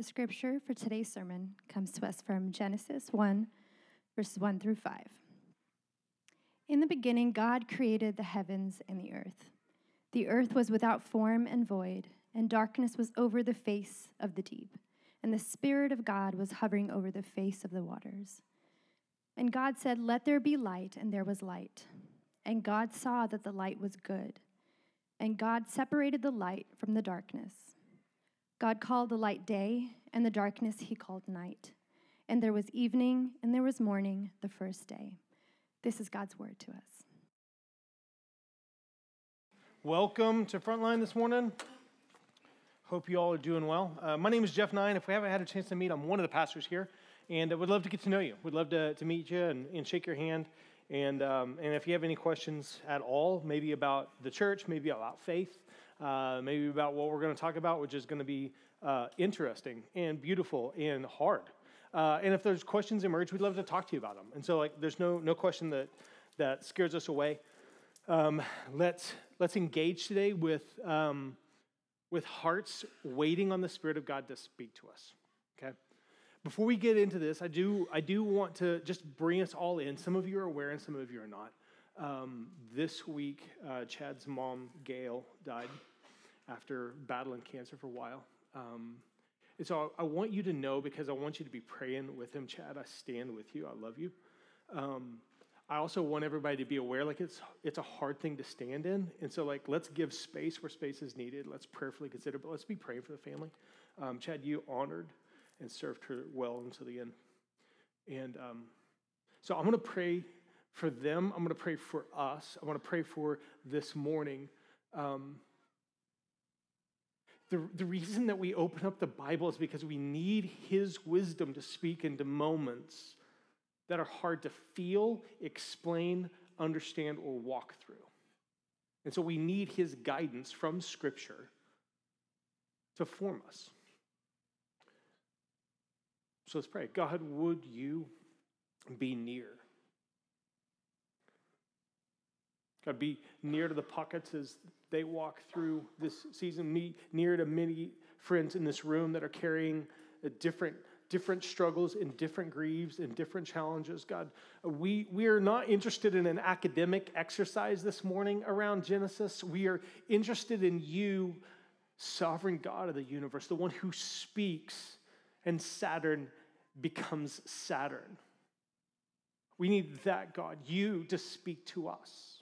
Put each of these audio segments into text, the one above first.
The scripture for today's sermon comes to us from Genesis 1, verses 1 through 5. In the beginning, God created the heavens and the earth. The earth was without form and void, and darkness was over the face of the deep, and the Spirit of God was hovering over the face of the waters. And God said, Let there be light, and there was light. And God saw that the light was good. And God separated the light from the darkness. God called the light day, and the darkness he called night. And there was evening, and there was morning the first day. This is God's word to us. Welcome to Frontline this morning. Hope you all are doing well. Uh, my name is Jeff Nine. If we haven't had a chance to meet, I'm one of the pastors here, and I would love to get to know you. We'd love to, to meet you and, and shake your hand. And, um, and if you have any questions at all, maybe about the church, maybe about faith, uh, maybe about what we're going to talk about, which is going to be uh, interesting and beautiful and hard. Uh, and if there's questions emerge, we'd love to talk to you about them. And so, like, there's no no question that that scares us away. Um, let's let's engage today with um, with hearts waiting on the Spirit of God to speak to us. Okay. Before we get into this, I do I do want to just bring us all in. Some of you are aware, and some of you are not. Um, this week, uh, Chad's mom, Gail, died after battling cancer for a while. Um, and so I, want you to know because I want you to be praying with him, Chad. I stand with you. I love you. Um, I also want everybody to be aware, like it's it's a hard thing to stand in, and so like let's give space where space is needed. Let's prayerfully consider, but let's be praying for the family. Um, Chad, you honored and served her well until the end, and um, so I'm going to pray for them. I'm going to pray for us. I want to pray for this morning. Um, the, the reason that we open up the Bible is because we need His wisdom to speak into moments that are hard to feel, explain, understand, or walk through. And so we need His guidance from Scripture to form us. So let's pray. God, would you be near? God, be near to the pockets as they walk through this season. Me near to many friends in this room that are carrying different different struggles and different grieves and different challenges. God, we, we are not interested in an academic exercise this morning around Genesis. We are interested in you, sovereign God of the universe, the one who speaks, and Saturn becomes Saturn. We need that God, you to speak to us,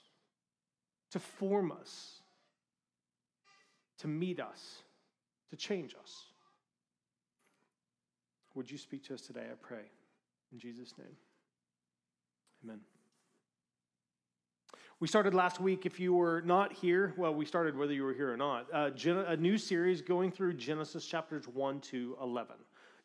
to form us to meet us, to change us. Would you speak to us today, I pray? In Jesus' name. Amen. We started last week, if you were not here, well, we started whether you were here or not, uh, a new series going through Genesis chapters 1 to 11.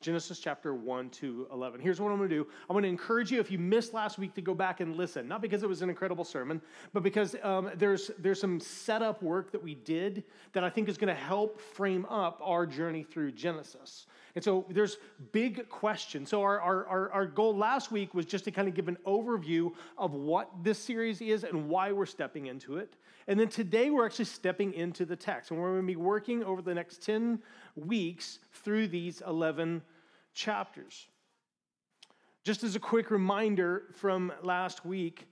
Genesis chapter 1 to 11. Here's what I'm going to do I'm going to encourage you, if you missed last week, to go back and listen. Not because it was an incredible sermon, but because um, there's, there's some setup work that we did that I think is going to help frame up our journey through Genesis. And so there's big questions. So our, our, our, goal last week was just to kind of give an overview of what this series is and why we're stepping into it. And then today we're actually stepping into the text. And we're going to be working over the next 10 weeks through these 11 chapters. Just as a quick reminder from last week,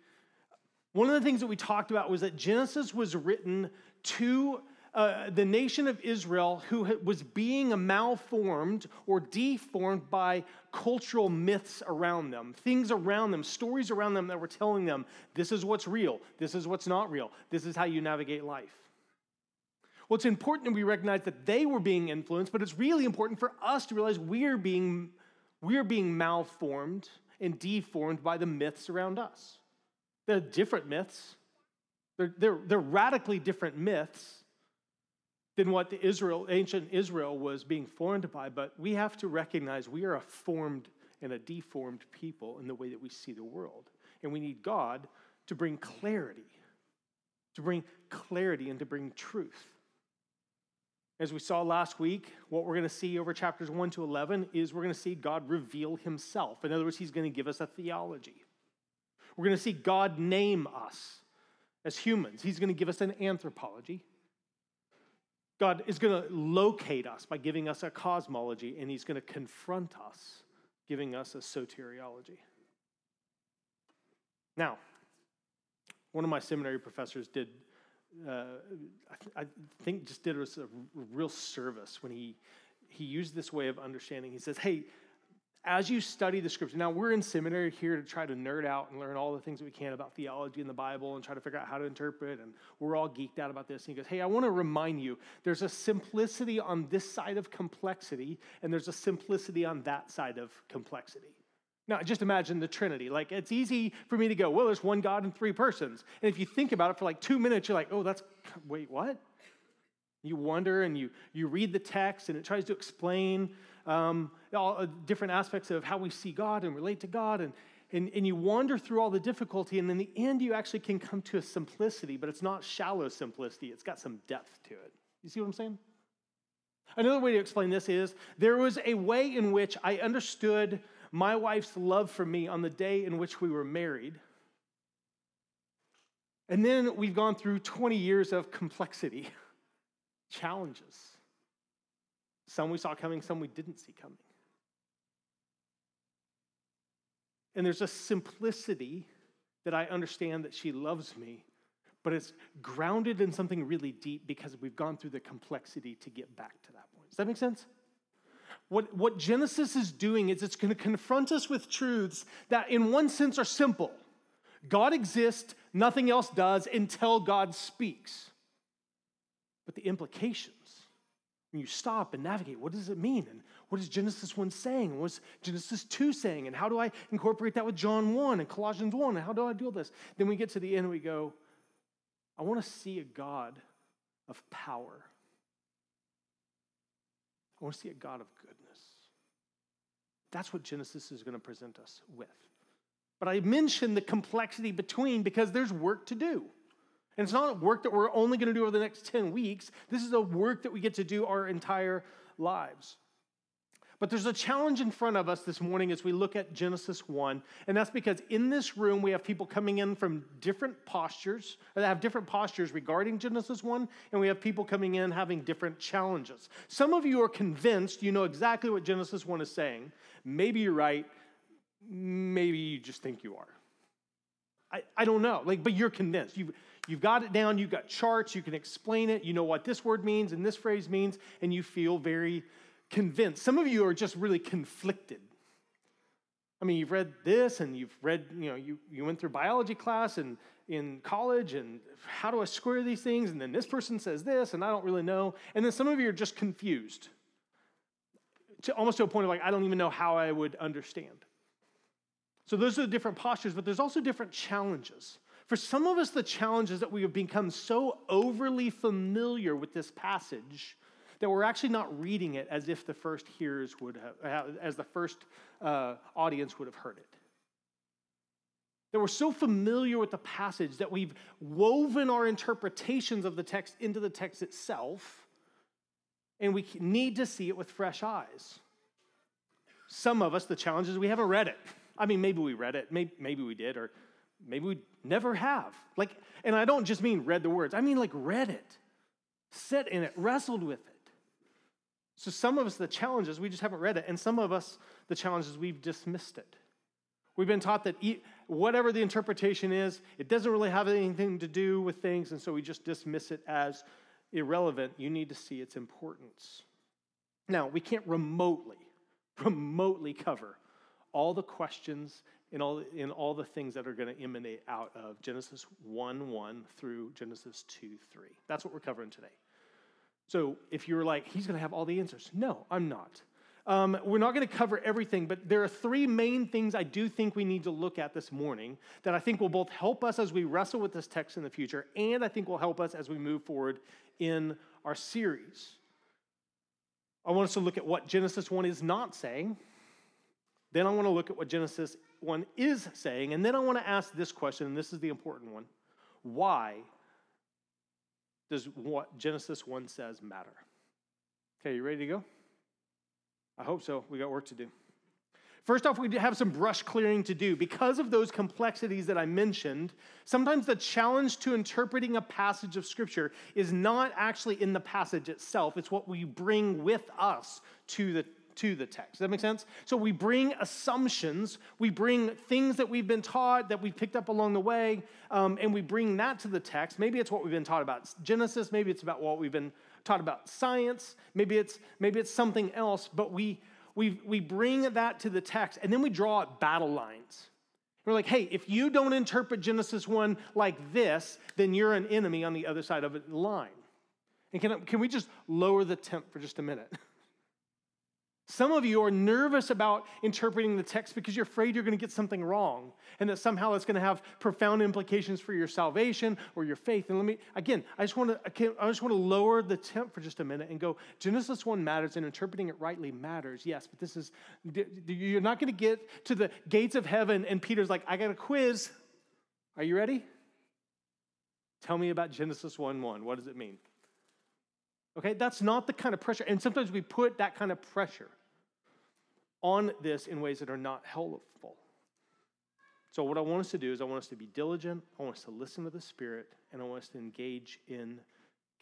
one of the things that we talked about was that Genesis was written to uh, the nation of Israel who was being malformed or deformed by cultural myths around them, things around them, stories around them that were telling them this is what's real, this is what's not real, this is how you navigate life. Well, it's important that we recognize that they were being influenced, but it's really important for us to realize we're being, we're being malformed and deformed by the myths around us. They're different myths, they're, they're, they're radically different myths than what the Israel, ancient Israel was being formed by, but we have to recognize we are a formed and a deformed people in the way that we see the world. And we need God to bring clarity, to bring clarity and to bring truth. As we saw last week, what we're going to see over chapters 1 to 11 is we're going to see God reveal himself. In other words, he's going to give us a theology. We're going to see God name us as humans. He's going to give us an anthropology. God is going to locate us by giving us a cosmology, and He's going to confront us, giving us a soteriology. Now, one of my seminary professors did, uh, I, th- I, think, just did us a real service when he he used this way of understanding. He says, "Hey, as you study the scripture, now we're in seminary here to try to nerd out and learn all the things that we can about theology in the Bible and try to figure out how to interpret, and we're all geeked out about this. And he goes, Hey, I want to remind you there's a simplicity on this side of complexity, and there's a simplicity on that side of complexity. Now, just imagine the Trinity. Like, it's easy for me to go, Well, there's one God and three persons. And if you think about it for like two minutes, you're like, Oh, that's, wait, what? You wonder and you, you read the text and it tries to explain um, all uh, different aspects of how we see God and relate to God. And, and, and you wander through all the difficulty. And in the end, you actually can come to a simplicity, but it's not shallow simplicity, it's got some depth to it. You see what I'm saying? Another way to explain this is there was a way in which I understood my wife's love for me on the day in which we were married. And then we've gone through 20 years of complexity. challenges. Some we saw coming, some we didn't see coming. And there's a simplicity that I understand that she loves me, but it's grounded in something really deep because we've gone through the complexity to get back to that point. Does that make sense? What, what Genesis is doing is it's going to confront us with truths that, in one sense, are simple. God exists, nothing else does until God speaks. But the implications, when you stop and navigate, what does it mean? And what is Genesis 1 saying? What's Genesis 2 saying? And how do I incorporate that with John 1 and Colossians 1? And how do I do this? Then we get to the end and we go, I want to see a God of power. I want to see a God of goodness. That's what Genesis is going to present us with. But I mentioned the complexity between because there's work to do. And it's not work that we're only going to do over the next 10 weeks. This is a work that we get to do our entire lives. But there's a challenge in front of us this morning as we look at Genesis 1. And that's because in this room, we have people coming in from different postures, that have different postures regarding Genesis 1, and we have people coming in having different challenges. Some of you are convinced you know exactly what Genesis 1 is saying. Maybe you're right. Maybe you just think you are. I, I don't know. Like, but you're convinced. You've, You've got it down, you've got charts, you can explain it, you know what this word means and this phrase means, and you feel very convinced. Some of you are just really conflicted. I mean, you've read this and you've read, you know, you, you went through biology class and in college and how do I square these things? And then this person says this and I don't really know. And then some of you are just confused to almost to a point of like, I don't even know how I would understand. So those are the different postures, but there's also different challenges. For some of us, the challenge is that we have become so overly familiar with this passage that we're actually not reading it as if the first hearers would have, as the first uh, audience would have heard it. That we're so familiar with the passage that we've woven our interpretations of the text into the text itself, and we need to see it with fresh eyes. Some of us, the challenge is we haven't read it. I mean, maybe we read it, maybe, maybe we did, or maybe we never have. Like, and I don't just mean read the words, I mean like read it, sit in it, wrestled with it. So some of us, the challenges, we just haven't read it. And some of us, the challenges, we've dismissed it. We've been taught that whatever the interpretation is, it doesn't really have anything to do with things, and so we just dismiss it as irrelevant. You need to see its importance. Now, we can't remotely, remotely cover all the questions in all, in all the things that are going to emanate out of Genesis 1 1 through Genesis 2 3. That's what we're covering today. So if you're like, he's going to have all the answers, no, I'm not. Um, we're not going to cover everything, but there are three main things I do think we need to look at this morning that I think will both help us as we wrestle with this text in the future, and I think will help us as we move forward in our series. I want us to look at what Genesis 1 is not saying. Then I want to look at what Genesis one is saying. And then I want to ask this question, and this is the important one why does what Genesis 1 says matter? Okay, you ready to go? I hope so. We got work to do. First off, we have some brush clearing to do. Because of those complexities that I mentioned, sometimes the challenge to interpreting a passage of Scripture is not actually in the passage itself, it's what we bring with us to the to the text. Does that make sense? So we bring assumptions, we bring things that we've been taught, that we've picked up along the way, um, and we bring that to the text. Maybe it's what we've been taught about Genesis, maybe it's about what we've been taught about science, maybe it's maybe it's something else, but we we, we bring that to the text and then we draw battle lines. We're like, hey, if you don't interpret Genesis 1 like this, then you're an enemy on the other side of the line. And can, can we just lower the temp for just a minute? Some of you are nervous about interpreting the text because you're afraid you're going to get something wrong and that somehow it's going to have profound implications for your salvation or your faith. And let me, again, I just want to, I just want to lower the temp for just a minute and go, Genesis 1 matters and interpreting it rightly matters. Yes, but this is, you're not going to get to the gates of heaven and Peter's like, I got a quiz. Are you ready? Tell me about Genesis 1 1. What does it mean? Okay, that's not the kind of pressure. And sometimes we put that kind of pressure on this in ways that are not helpful. So, what I want us to do is, I want us to be diligent, I want us to listen to the Spirit, and I want us to engage in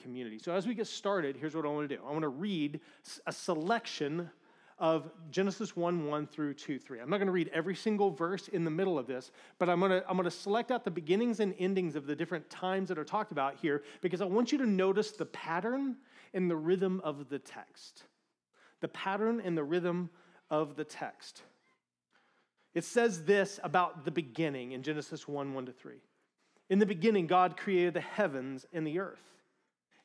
community. So, as we get started, here's what I want to do I want to read a selection of Genesis 1 1 through 2 3. I'm not going to read every single verse in the middle of this, but I'm going, to, I'm going to select out the beginnings and endings of the different times that are talked about here because I want you to notice the pattern and the rhythm of the text. The pattern and the rhythm of the text. It says this about the beginning in Genesis 1 1 to 3. In the beginning, God created the heavens and the earth.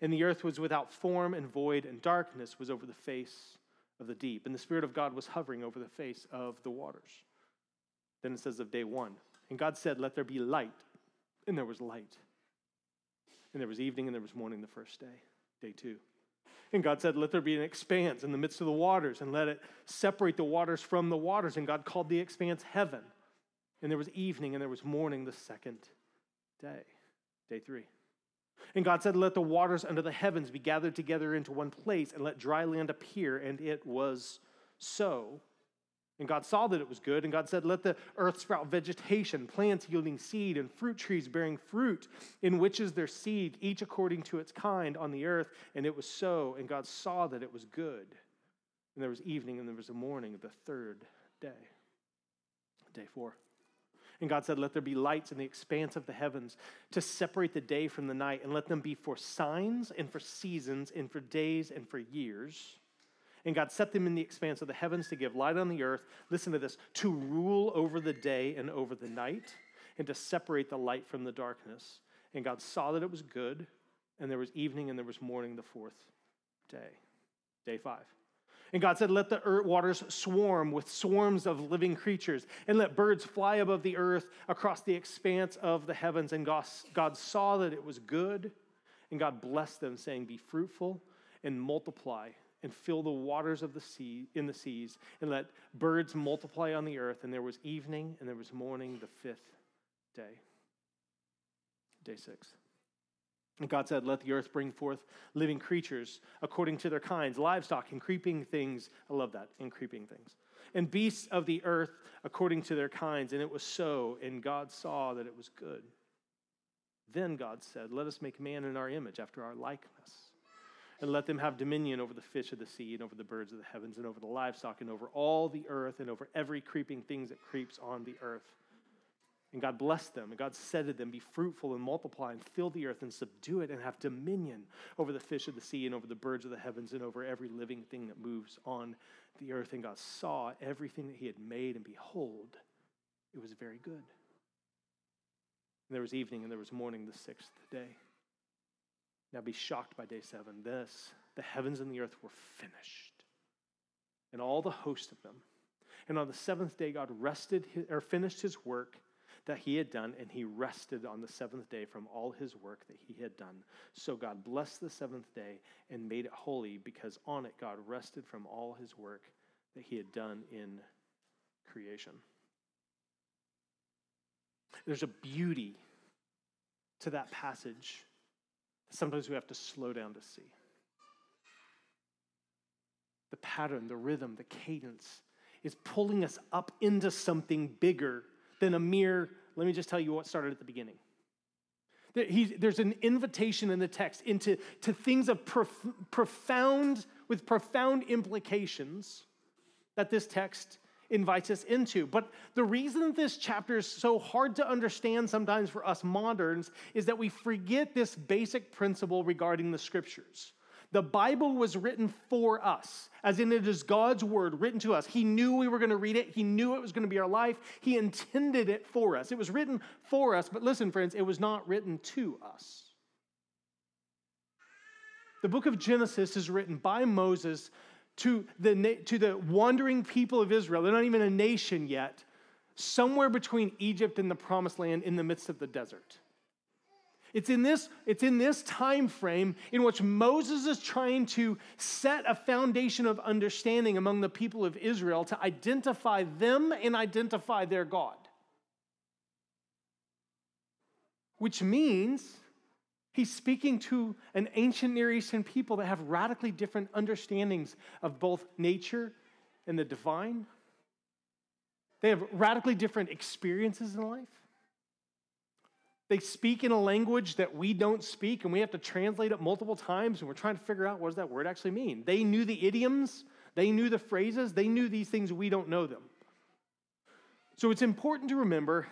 And the earth was without form and void, and darkness was over the face of the deep. And the Spirit of God was hovering over the face of the waters. Then it says of day one. And God said, Let there be light. And there was light. And there was evening and there was morning the first day, day two. And God said, Let there be an expanse in the midst of the waters, and let it separate the waters from the waters. And God called the expanse heaven. And there was evening and there was morning the second day, day three. And God said, Let the waters under the heavens be gathered together into one place, and let dry land appear. And it was so. And God saw that it was good, and God said, Let the earth sprout vegetation, plants yielding seed, and fruit trees bearing fruit, in which is their seed, each according to its kind on the earth. And it was so. And God saw that it was good. And there was evening, and there was a morning, of the third day. Day four. And God said, Let there be lights in the expanse of the heavens to separate the day from the night, and let them be for signs, and for seasons, and for days, and for years and God set them in the expanse of the heavens to give light on the earth. Listen to this to rule over the day and over the night, and to separate the light from the darkness. And God saw that it was good, and there was evening and there was morning the fourth day. Day five. And God said, Let the earth waters swarm with swarms of living creatures, and let birds fly above the earth across the expanse of the heavens. And God, God saw that it was good, and God blessed them, saying, Be fruitful and multiply and fill the waters of the sea in the seas and let birds multiply on the earth and there was evening and there was morning the fifth day day 6 and God said, Let the earth bring forth living creatures according to their kinds, livestock and creeping things. I love that, and creeping things. And beasts of the earth according to their kinds. And it was so, and God saw that it was good. Then God said, Let us make man in our image, after our likeness and let them have dominion over the fish of the sea and over the birds of the heavens and over the livestock and over all the earth and over every creeping thing that creeps on the earth. And God blessed them, and God said to them, Be fruitful and multiply and fill the earth and subdue it and have dominion over the fish of the sea and over the birds of the heavens and over every living thing that moves on the earth. And God saw everything that He had made, and behold, it was very good. And there was evening and there was morning the sixth day. Now be shocked by day seven. This, the heavens and the earth were finished, and all the host of them. And on the seventh day, God rested his, or finished his work that he had done, and he rested on the seventh day from all his work that he had done. So God blessed the seventh day and made it holy, because on it God rested from all his work that he had done in creation. There's a beauty to that passage sometimes we have to slow down to see. The pattern, the rhythm, the cadence is pulling us up into something bigger than a mere, let me just tell you what started at the beginning. there's an invitation in the text into to things of prof, profound, with profound implications that this text invites us into. But the reason this chapter is so hard to understand sometimes for us moderns is that we forget this basic principle regarding the scriptures. The Bible was written for us, as in it is God's word written to us. He knew we were going to read it, He knew it was going to be our life, He intended it for us. It was written for us, but listen, friends, it was not written to us. The book of Genesis is written by Moses to the, to the wandering people of Israel. They're not even a nation yet, somewhere between Egypt and the promised land in the midst of the desert. It's in this, it's in this time frame in which Moses is trying to set a foundation of understanding among the people of Israel to identify them and identify their God. Which means He's speaking to an ancient Near Eastern people that have radically different understandings of both nature and the divine. They have radically different experiences in life. They speak in a language that we don't speak, and we have to translate it multiple times, and we're trying to figure out what does that word actually mean. They knew the idioms, they knew the phrases, they knew these things, we don't know them. So it's important to remember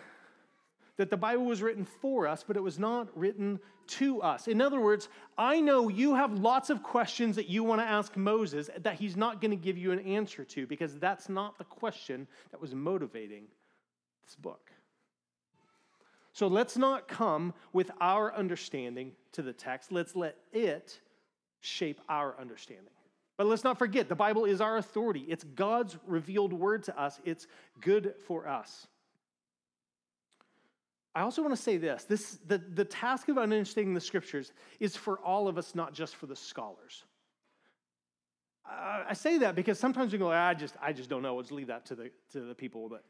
that the Bible was written for us, but it was not written to us. In other words, I know you have lots of questions that you want to ask Moses that he's not going to give you an answer to because that's not the question that was motivating this book. So let's not come with our understanding to the text. Let's let it shape our understanding. But let's not forget, the Bible is our authority. It's God's revealed word to us. It's good for us. I also want to say this, this the, the task of understanding the scriptures is for all of us, not just for the scholars. Uh, I say that because sometimes we go, I just, I just don't know. Let's leave that to the, to the people that,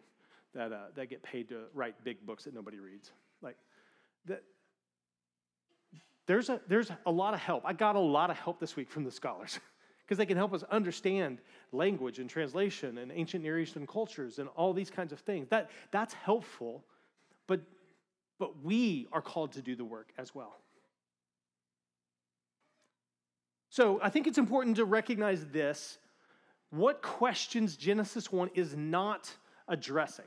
that, uh, that get paid to write big books that nobody reads. Like, that, there's, a, there's a lot of help. I got a lot of help this week from the scholars because they can help us understand language and translation and ancient Near Eastern cultures and all these kinds of things. That, that's helpful, but but we are called to do the work as well. So I think it's important to recognize this. What questions Genesis 1 is not addressing?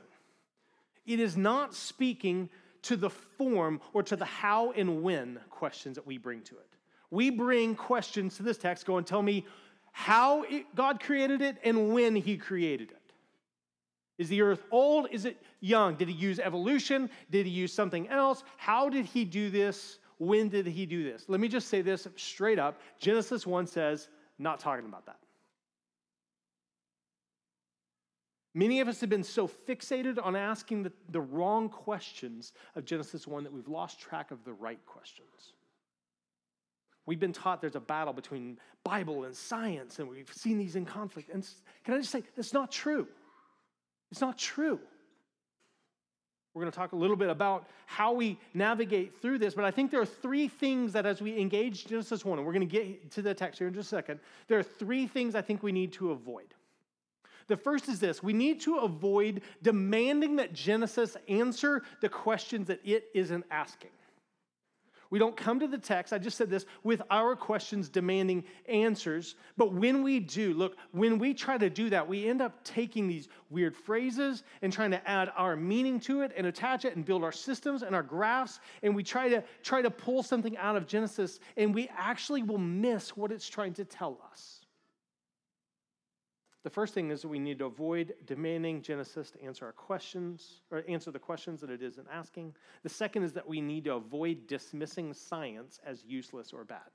It is not speaking to the form or to the how and when questions that we bring to it. We bring questions to this text, go and tell me how it, God created it and when He created it. Is the earth old? Is it young? Did he use evolution? Did he use something else? How did he do this? When did he do this? Let me just say this straight up Genesis 1 says, not talking about that. Many of us have been so fixated on asking the, the wrong questions of Genesis 1 that we've lost track of the right questions. We've been taught there's a battle between Bible and science, and we've seen these in conflict. And can I just say, that's not true. It's not true. We're going to talk a little bit about how we navigate through this, but I think there are three things that as we engage Genesis 1, and we're going to get to the text here in just a second, there are three things I think we need to avoid. The first is this we need to avoid demanding that Genesis answer the questions that it isn't asking. We don't come to the text, I just said this, with our questions demanding answers. But when we do, look, when we try to do that, we end up taking these weird phrases and trying to add our meaning to it and attach it and build our systems and our graphs. And we try to try to pull something out of Genesis, and we actually will miss what it's trying to tell us. The first thing is that we need to avoid demanding Genesis to answer our questions or answer the questions that it isn't asking. The second is that we need to avoid dismissing science as useless or bad.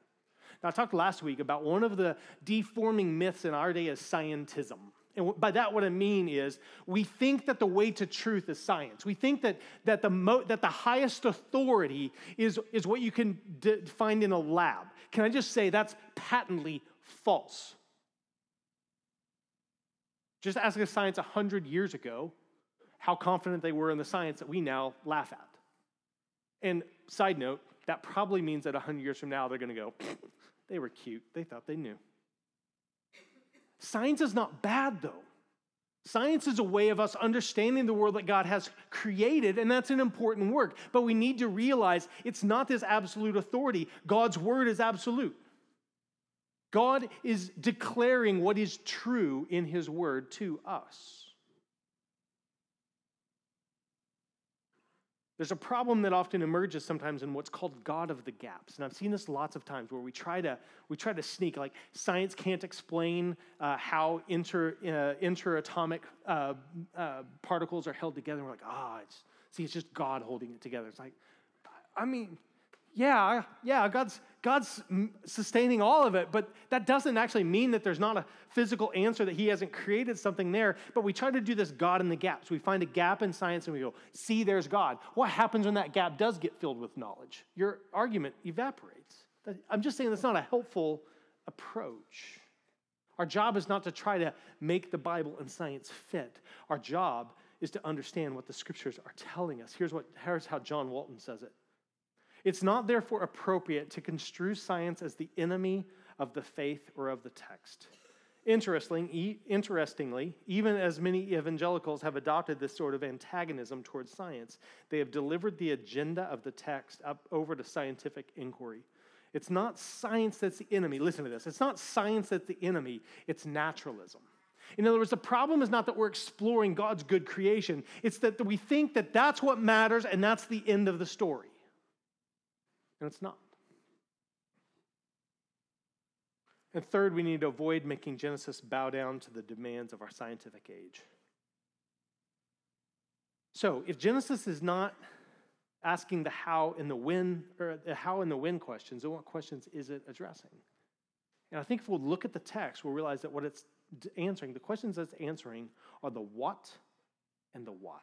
Now, I talked last week about one of the deforming myths in our day is scientism. And by that, what I mean is we think that the way to truth is science. We think that, that, the, mo- that the highest authority is, is what you can d- find in a lab. Can I just say that's patently false? Just ask a science 100 years ago how confident they were in the science that we now laugh at. And side note, that probably means that 100 years from now, they're going to go, they were cute. They thought they knew. Science is not bad, though. Science is a way of us understanding the world that God has created, and that's an important work. But we need to realize it's not this absolute authority. God's word is absolute. God is declaring what is true in his word to us. There's a problem that often emerges sometimes in what's called God of the gaps. And I've seen this lots of times where we try to, we try to sneak, like science can't explain uh, how inter, uh, interatomic uh, uh particles are held together. And we're like, ah, oh, it's, see, it's just God holding it together. It's like, I mean, yeah, yeah, God's, God's sustaining all of it, but that doesn't actually mean that there's not a physical answer that He hasn't created something there. But we try to do this God in the gaps. We find a gap in science and we go, see, there's God. What happens when that gap does get filled with knowledge? Your argument evaporates. I'm just saying that's not a helpful approach. Our job is not to try to make the Bible and science fit. Our job is to understand what the scriptures are telling us. Here's, what, here's how John Walton says it it's not therefore appropriate to construe science as the enemy of the faith or of the text. Interestingly, even as many evangelicals have adopted this sort of antagonism towards science, they have delivered the agenda of the text up over to scientific inquiry. It's not science that's the enemy. Listen to this. It's not science that's the enemy, it's naturalism. In other words, the problem is not that we're exploring God's good creation, it's that we think that that's what matters and that's the end of the story and it's not. And third, we need to avoid making Genesis bow down to the demands of our scientific age. So, if Genesis is not asking the how and the when, or the how and the when questions, then what questions is it addressing? And I think if we'll look at the text, we'll realize that what it's answering, the questions it's answering, are the what and the why.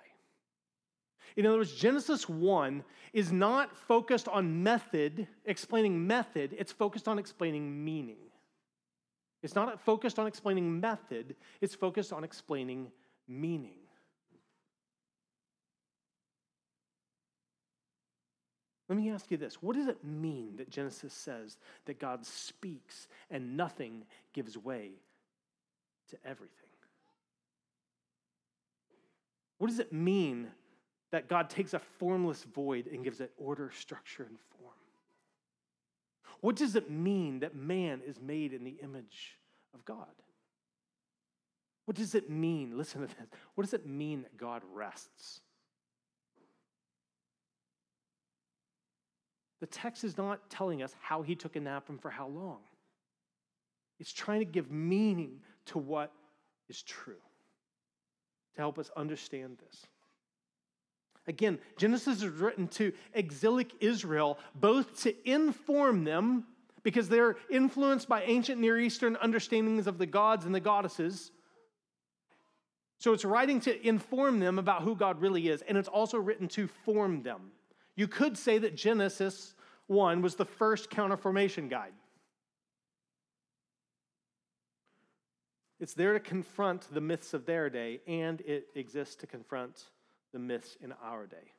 In other words, Genesis 1 is not focused on method, explaining method, it's focused on explaining meaning. It's not focused on explaining method, it's focused on explaining meaning. Let me ask you this what does it mean that Genesis says that God speaks and nothing gives way to everything? What does it mean that God takes a formless void and gives it order, structure, and form. What does it mean that man is made in the image of God? What does it mean? Listen to this. What does it mean that God rests? The text is not telling us how he took a nap and for how long. It's trying to give meaning to what is true to help us understand this. Again, Genesis is written to exilic Israel, both to inform them, because they're influenced by ancient Near Eastern understandings of the gods and the goddesses. So it's writing to inform them about who God really is, and it's also written to form them. You could say that Genesis 1 was the first counterformation guide. It's there to confront the myths of their day, and it exists to confront the myths in our day.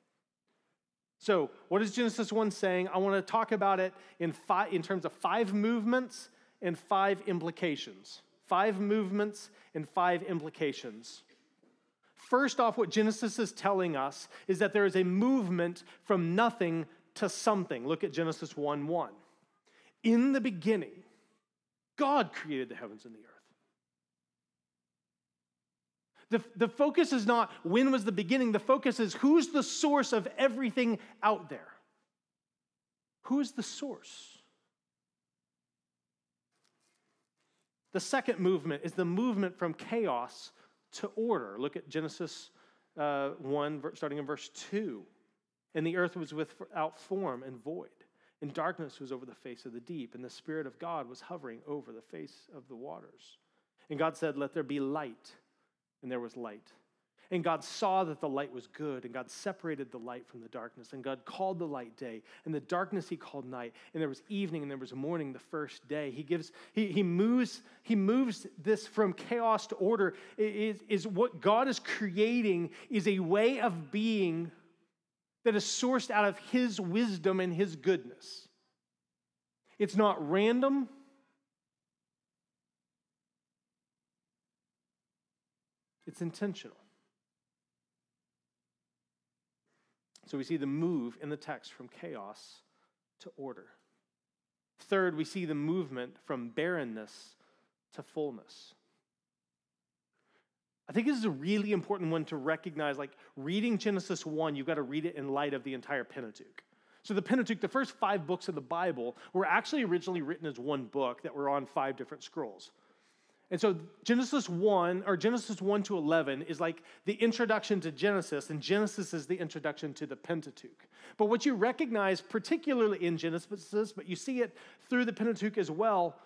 So, what is Genesis 1 saying? I want to talk about it in, in terms of five movements and five implications. Five movements and five implications. First off, what Genesis is telling us is that there is a movement from nothing to something. Look at Genesis 1 1. In the beginning, God created the heavens and the earth. The, the focus is not when was the beginning, the focus is who's the source of everything out there? Who's the source? The second movement is the movement from chaos to order. Look at Genesis uh, 1, starting in verse 2. And the earth was without form and void, and darkness was over the face of the deep, and the Spirit of God was hovering over the face of the waters. And God said, Let there be light and there was light. And God saw that the light was good, and God separated the light from the darkness. And God called the light day, and the darkness he called night. And there was evening, and there was morning the first day. He gives, he, he moves, he moves this from chaos to order. Is, is what God is creating is a way of being that is sourced out of his wisdom and his goodness. It's not random, It's intentional. So we see the move in the text from chaos to order. Third, we see the movement from barrenness to fullness. I think this is a really important one to recognize. Like reading Genesis 1, you've got to read it in light of the entire Pentateuch. So, the Pentateuch, the first five books of the Bible, were actually originally written as one book that were on five different scrolls. And so Genesis 1 or Genesis 1 to 11 is like the introduction to Genesis, and Genesis is the introduction to the Pentateuch. But what you recognize, particularly in Genesis, but you see it through the Pentateuch as well,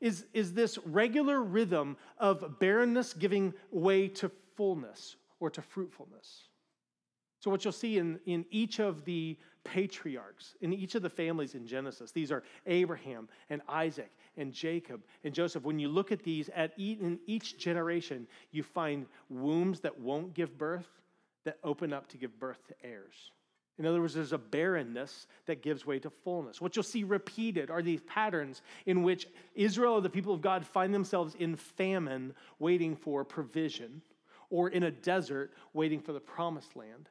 is, is this regular rhythm of barrenness giving way to fullness or to fruitfulness. So, what you'll see in, in each of the patriarchs, in each of the families in Genesis, these are Abraham and Isaac and Jacob and Joseph. When you look at these, at each, in each generation, you find wombs that won't give birth that open up to give birth to heirs. In other words, there's a barrenness that gives way to fullness. What you'll see repeated are these patterns in which Israel, the people of God, find themselves in famine, waiting for provision, or in a desert, waiting for the promised land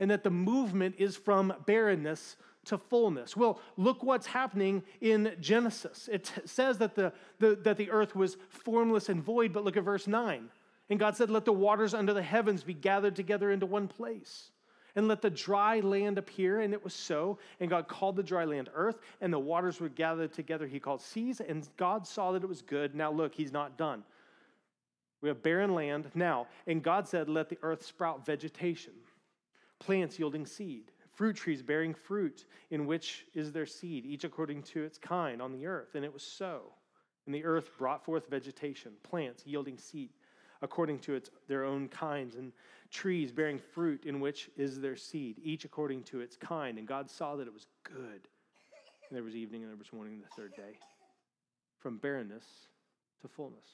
and that the movement is from barrenness to fullness. Well, look what's happening in Genesis. It says that the, the, that the earth was formless and void, but look at verse 9. And God said, Let the waters under the heavens be gathered together into one place, and let the dry land appear. And it was so. And God called the dry land earth, and the waters were gathered together. He called seas, and God saw that it was good. Now look, He's not done. We have barren land now. And God said, Let the earth sprout vegetation plants yielding seed, fruit trees bearing fruit, in which is their seed, each according to its kind on the earth. And it was so. And the earth brought forth vegetation, plants yielding seed according to its, their own kinds, and trees bearing fruit, in which is their seed, each according to its kind. And God saw that it was good. And there was evening and there was morning the third day. From barrenness to fullness.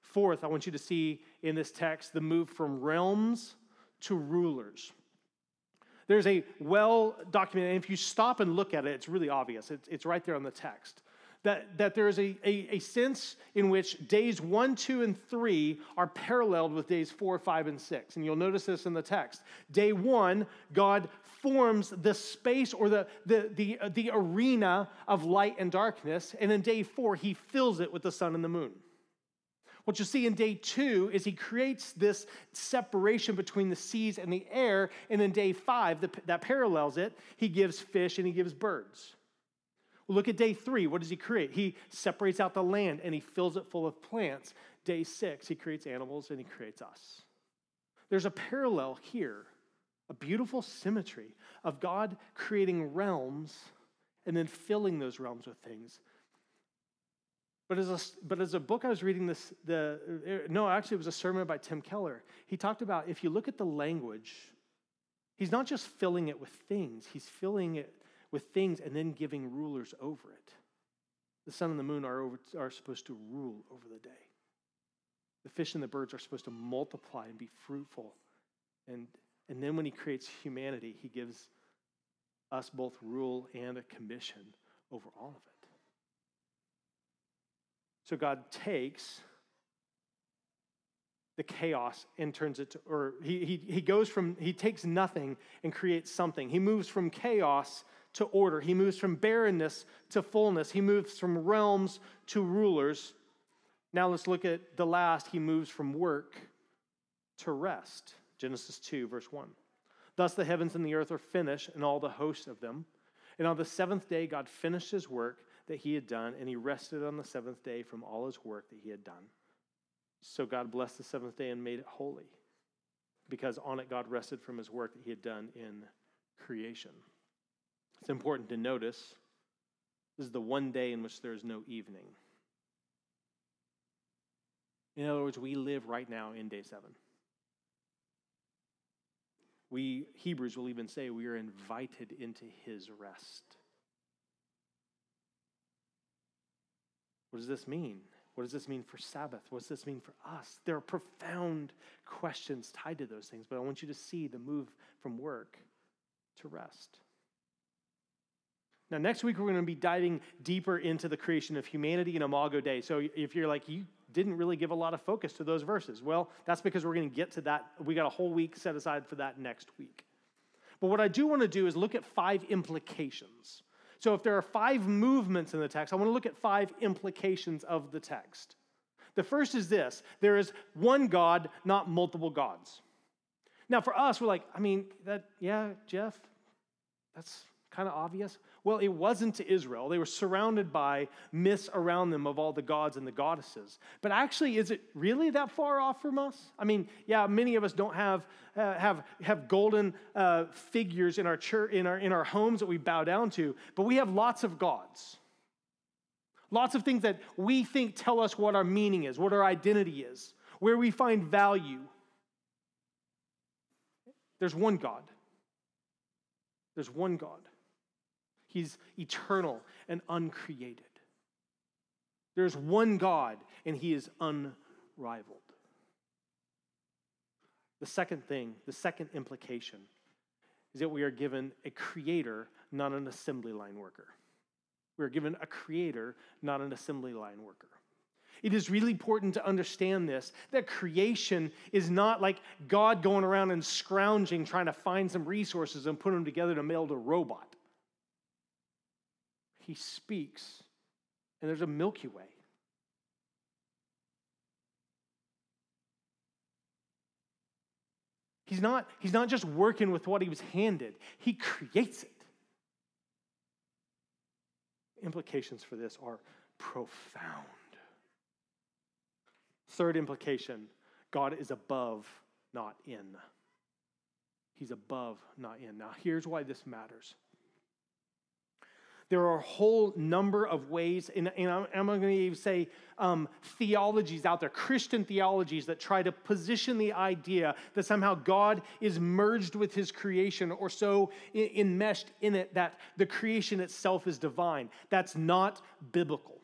Fourth, I want you to see in this text the move from realms to rulers. There's a well documented, and if you stop and look at it, it's really obvious. It's, it's right there on the text. That, that there is a, a, a sense in which days one, two, and three are paralleled with days four, five, and six. And you'll notice this in the text. Day one, God forms the space or the, the, the, uh, the arena of light and darkness. And in day four, he fills it with the sun and the moon. What you'll see in day two is he creates this separation between the seas and the air. And in day five, that parallels it, he gives fish and he gives birds. Well, look at day three. What does he create? He separates out the land and he fills it full of plants. Day six, he creates animals and he creates us. There's a parallel here, a beautiful symmetry of God creating realms and then filling those realms with things but as, a, but as a book I was reading this, the, er, no, actually, it was a sermon by Tim Keller. He talked about if you look at the language, he's not just filling it with things, he's filling it with things and then giving rulers over it. The sun and the moon are, over, are supposed to rule over the day. The fish and the birds are supposed to multiply and be fruitful. And, and then when he creates humanity, he gives us both rule and a commission over all of it. So God takes the chaos and turns it to, or he, he, he goes from, he takes nothing and creates something. He moves from chaos to order. He moves from barrenness to fullness. He moves from realms to rulers. Now let's look at the last. He moves from work to rest. Genesis 2, verse 1. Thus the heavens and the earth are finished, and all the hosts of them. And on the seventh day, God finished his work that he had done, and he rested on the seventh day from all his work that he had done. So God blessed the seventh day and made it holy, because on it God rested from his work that he had done in creation. It's important to notice this is the one day in which there is no evening. In other words, we live right now in day seven. We, Hebrews will even say, we are invited into his rest. What does this mean? What does this mean for Sabbath? What does this mean for us? There are profound questions tied to those things, but I want you to see the move from work to rest. Now, next week, we're going to be diving deeper into the creation of humanity and Imago Dei. So, if you're like, you didn't really give a lot of focus to those verses. Well, that's because we're going to get to that. We got a whole week set aside for that next week. But what I do want to do is look at five implications. So if there are five movements in the text, I want to look at five implications of the text. The first is this there is one God, not multiple gods. Now, for us, we're like, I mean, that, yeah, Jeff, that's kind of obvious. Well, it wasn't to Israel. They were surrounded by myths around them of all the gods and the goddesses. But actually, is it really that far off from us? I mean, yeah, many of us don't have, uh, have, have golden uh, figures in our, church, in, our, in our homes that we bow down to, but we have lots of gods. Lots of things that we think tell us what our meaning is, what our identity is, where we find value. There's one God. There's one God. He's eternal and uncreated. There's one God, and He is unrivaled. The second thing, the second implication, is that we are given a creator, not an assembly line worker. We are given a creator, not an assembly line worker. It is really important to understand this that creation is not like God going around and scrounging, trying to find some resources and put them together to build a robot he speaks, and there's a Milky Way. He's not, he's not just working with what he was handed, he creates it. Implications for this are profound. Third implication God is above, not in. He's above, not in. Now, here's why this matters. There are a whole number of ways, and, and I'm, I'm going to even say um, theologies out there, Christian theologies that try to position the idea that somehow God is merged with his creation or so enmeshed in it that the creation itself is divine. That's not biblical,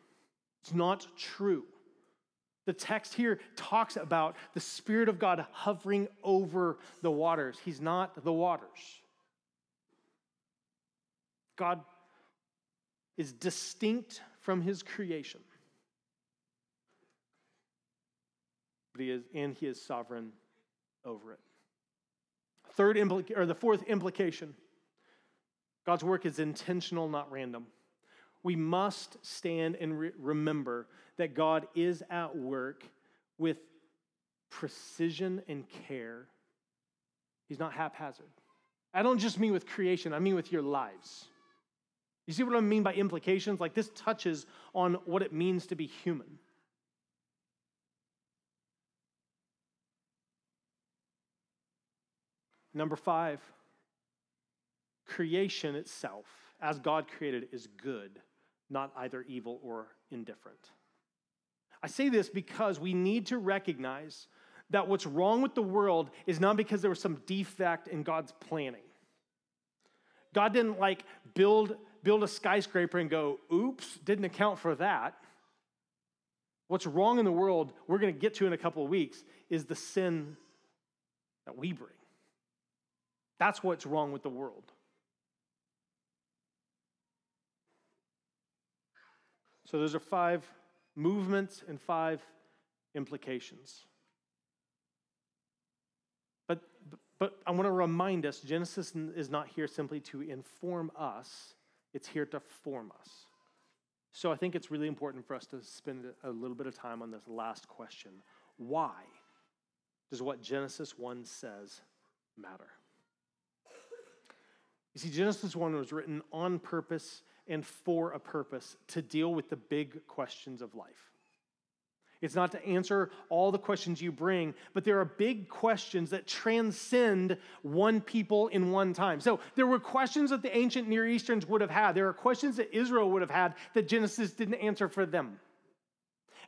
it's not true. The text here talks about the Spirit of God hovering over the waters. He's not the waters. God is distinct from his creation. But he is, and he is sovereign over it. Third implica- or the fourth implication God's work is intentional, not random. We must stand and re- remember that God is at work with precision and care. He's not haphazard. I don't just mean with creation, I mean with your lives. You see what I mean by implications? Like this touches on what it means to be human. Number five, creation itself, as God created, is good, not either evil or indifferent. I say this because we need to recognize that what's wrong with the world is not because there was some defect in God's planning. God didn't like build build a skyscraper and go, oops, didn't account for that. What's wrong in the world, we're going to get to in a couple of weeks, is the sin that we bring. That's what's wrong with the world. So, those are five movements and five implications. But, but I want to remind us Genesis is not here simply to inform us, it's here to form us. So I think it's really important for us to spend a little bit of time on this last question. Why does what Genesis 1 says matter? You see, Genesis 1 was written on purpose and for a purpose to deal with the big questions of life. It's not to answer all the questions you bring, but there are big questions that transcend one people in one time. So there were questions that the ancient Near Easterns would have had. There are questions that Israel would have had that Genesis didn't answer for them.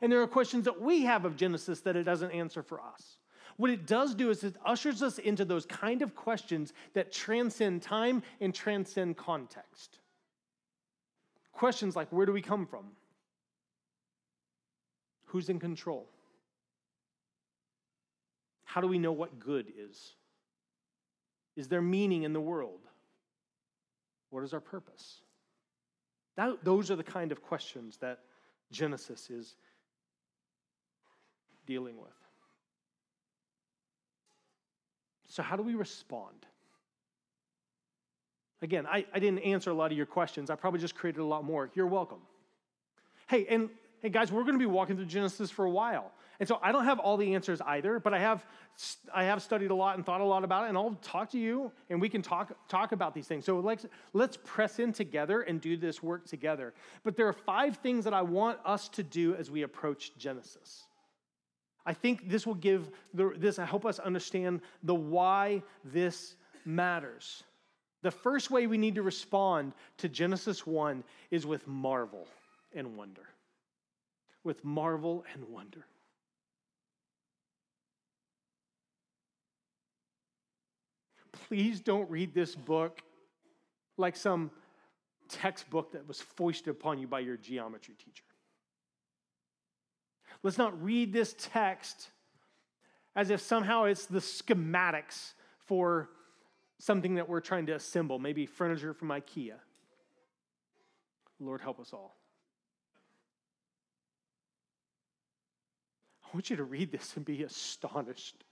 And there are questions that we have of Genesis that it doesn't answer for us. What it does do is it ushers us into those kind of questions that transcend time and transcend context. Questions like where do we come from? Who's in control? How do we know what good is? Is there meaning in the world? What is our purpose? That, those are the kind of questions that Genesis is dealing with. So, how do we respond? Again, I, I didn't answer a lot of your questions. I probably just created a lot more. You're welcome. Hey, and hey, guys, we're going to be walking through Genesis for a while. And so I don't have all the answers either, but I have, I have studied a lot and thought a lot about it, and I'll talk to you and we can talk, talk about these things. So let's, let's press in together and do this work together. But there are five things that I want us to do as we approach Genesis. I think this will give the, this help us understand the why this matters. The first way we need to respond to Genesis 1 is with marvel and wonder. With marvel and wonder. Please don't read this book like some textbook that was foisted upon you by your geometry teacher. Let's not read this text as if somehow it's the schematics for something that we're trying to assemble, maybe furniture from IKEA. Lord, help us all. I want you to read this and be astonished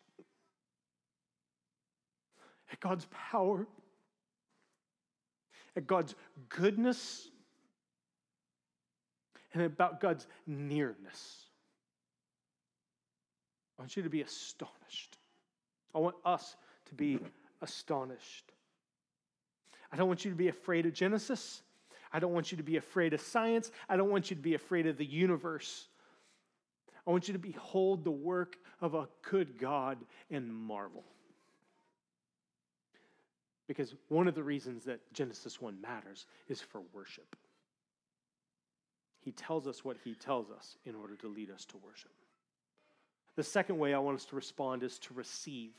at God's power, at God's goodness, and about God's nearness. I want you to be astonished. I want us to be astonished. I don't want you to be afraid of Genesis. I don't want you to be afraid of science. I don't want you to be afraid of the universe. I want you to behold the work of a good God and marvel. Because one of the reasons that Genesis 1 matters is for worship. He tells us what he tells us in order to lead us to worship. The second way I want us to respond is to receive.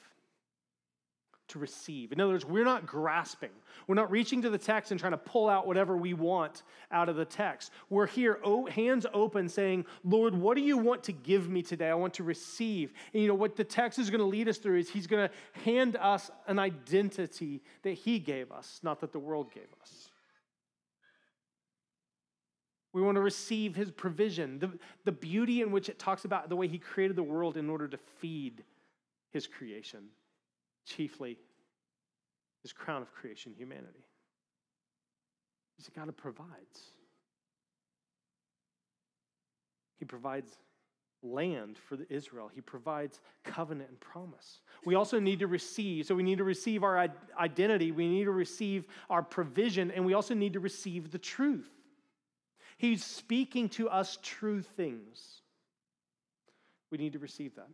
To receive. In other words, we're not grasping. We're not reaching to the text and trying to pull out whatever we want out of the text. We're here, hands open, saying, Lord, what do you want to give me today? I want to receive. And you know what the text is going to lead us through is He's going to hand us an identity that He gave us, not that the world gave us. We want to receive his provision, the, the beauty in which it talks about the way he created the world in order to feed his creation, chiefly his crown of creation, humanity. He's a God who provides. He provides land for Israel. He provides covenant and promise. We also need to receive, so we need to receive our identity, we need to receive our provision, and we also need to receive the truth. He's speaking to us true things. We need to receive that.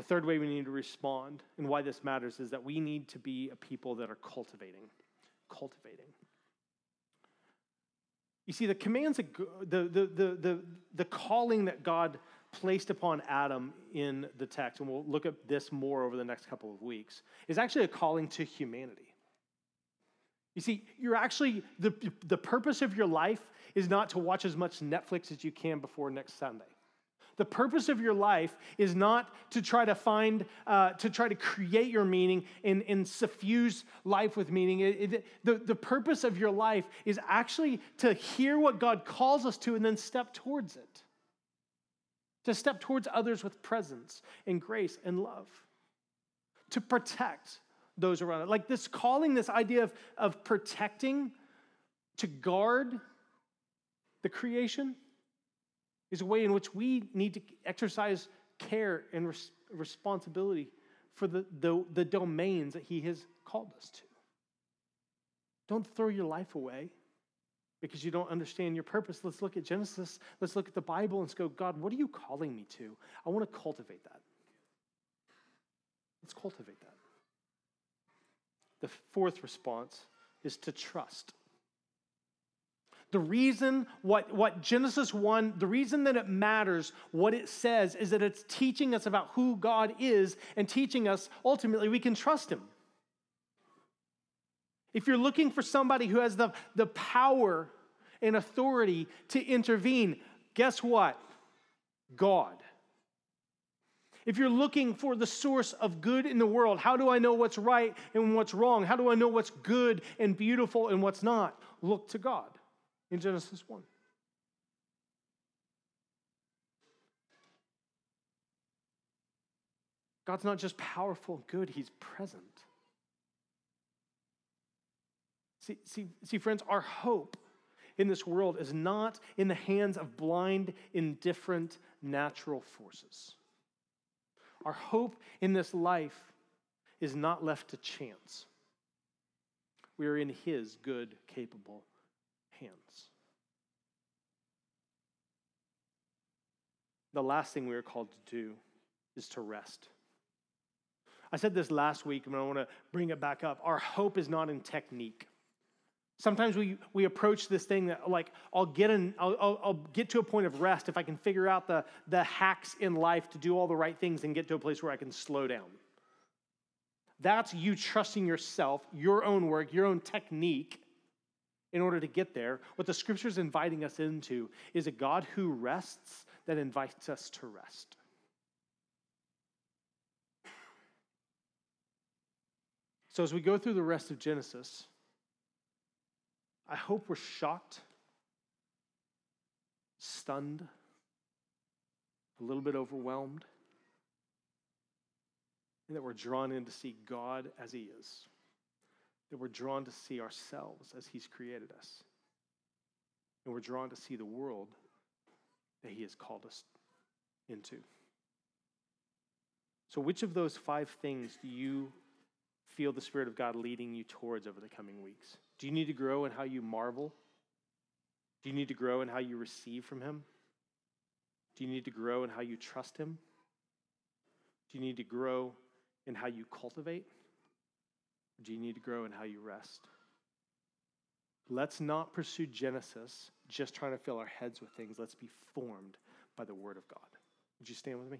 The third way we need to respond and why this matters is that we need to be a people that are cultivating. Cultivating. You see, the commands, the, the, the, the, the calling that God placed upon Adam in the text, and we'll look at this more over the next couple of weeks, is actually a calling to humanity. You see, you're actually, the, the purpose of your life is not to watch as much Netflix as you can before next Sunday. The purpose of your life is not to try to find, uh, to try to create your meaning and, and suffuse life with meaning. It, it, the, the purpose of your life is actually to hear what God calls us to and then step towards it. To step towards others with presence and grace and love. To protect, those around it. Like this calling, this idea of, of protecting, to guard the creation, is a way in which we need to exercise care and res- responsibility for the, the, the domains that He has called us to. Don't throw your life away because you don't understand your purpose. Let's look at Genesis. Let's look at the Bible and go, God, what are you calling me to? I want to cultivate that. Let's cultivate that. The fourth response is to trust. The reason what, what Genesis 1, the reason that it matters, what it says, is that it's teaching us about who God is and teaching us ultimately we can trust Him. If you're looking for somebody who has the, the power and authority to intervene, guess what? God. If you're looking for the source of good in the world, how do I know what's right and what's wrong? How do I know what's good and beautiful and what's not? Look to God in Genesis 1. God's not just powerful and good, He's present. See, see, see, friends, our hope in this world is not in the hands of blind, indifferent natural forces. Our hope in this life is not left to chance. We are in His good, capable hands. The last thing we are called to do is to rest. I said this last week, and I want to bring it back up. Our hope is not in technique. Sometimes we, we approach this thing that like I'll get in, I'll, I'll, I'll, get to a point of rest if I can figure out the, the hacks in life to do all the right things and get to a place where I can slow down. That's you trusting yourself, your own work, your own technique in order to get there. What the scripture is inviting us into is a God who rests that invites us to rest. So as we go through the rest of Genesis, I hope we're shocked, stunned, a little bit overwhelmed, and that we're drawn in to see God as He is. That we're drawn to see ourselves as He's created us. And we're drawn to see the world that He has called us into. So, which of those five things do you feel the Spirit of God leading you towards over the coming weeks? Do you need to grow in how you marvel? Do you need to grow in how you receive from Him? Do you need to grow in how you trust Him? Do you need to grow in how you cultivate? Do you need to grow in how you rest? Let's not pursue Genesis just trying to fill our heads with things. Let's be formed by the Word of God. Would you stand with me?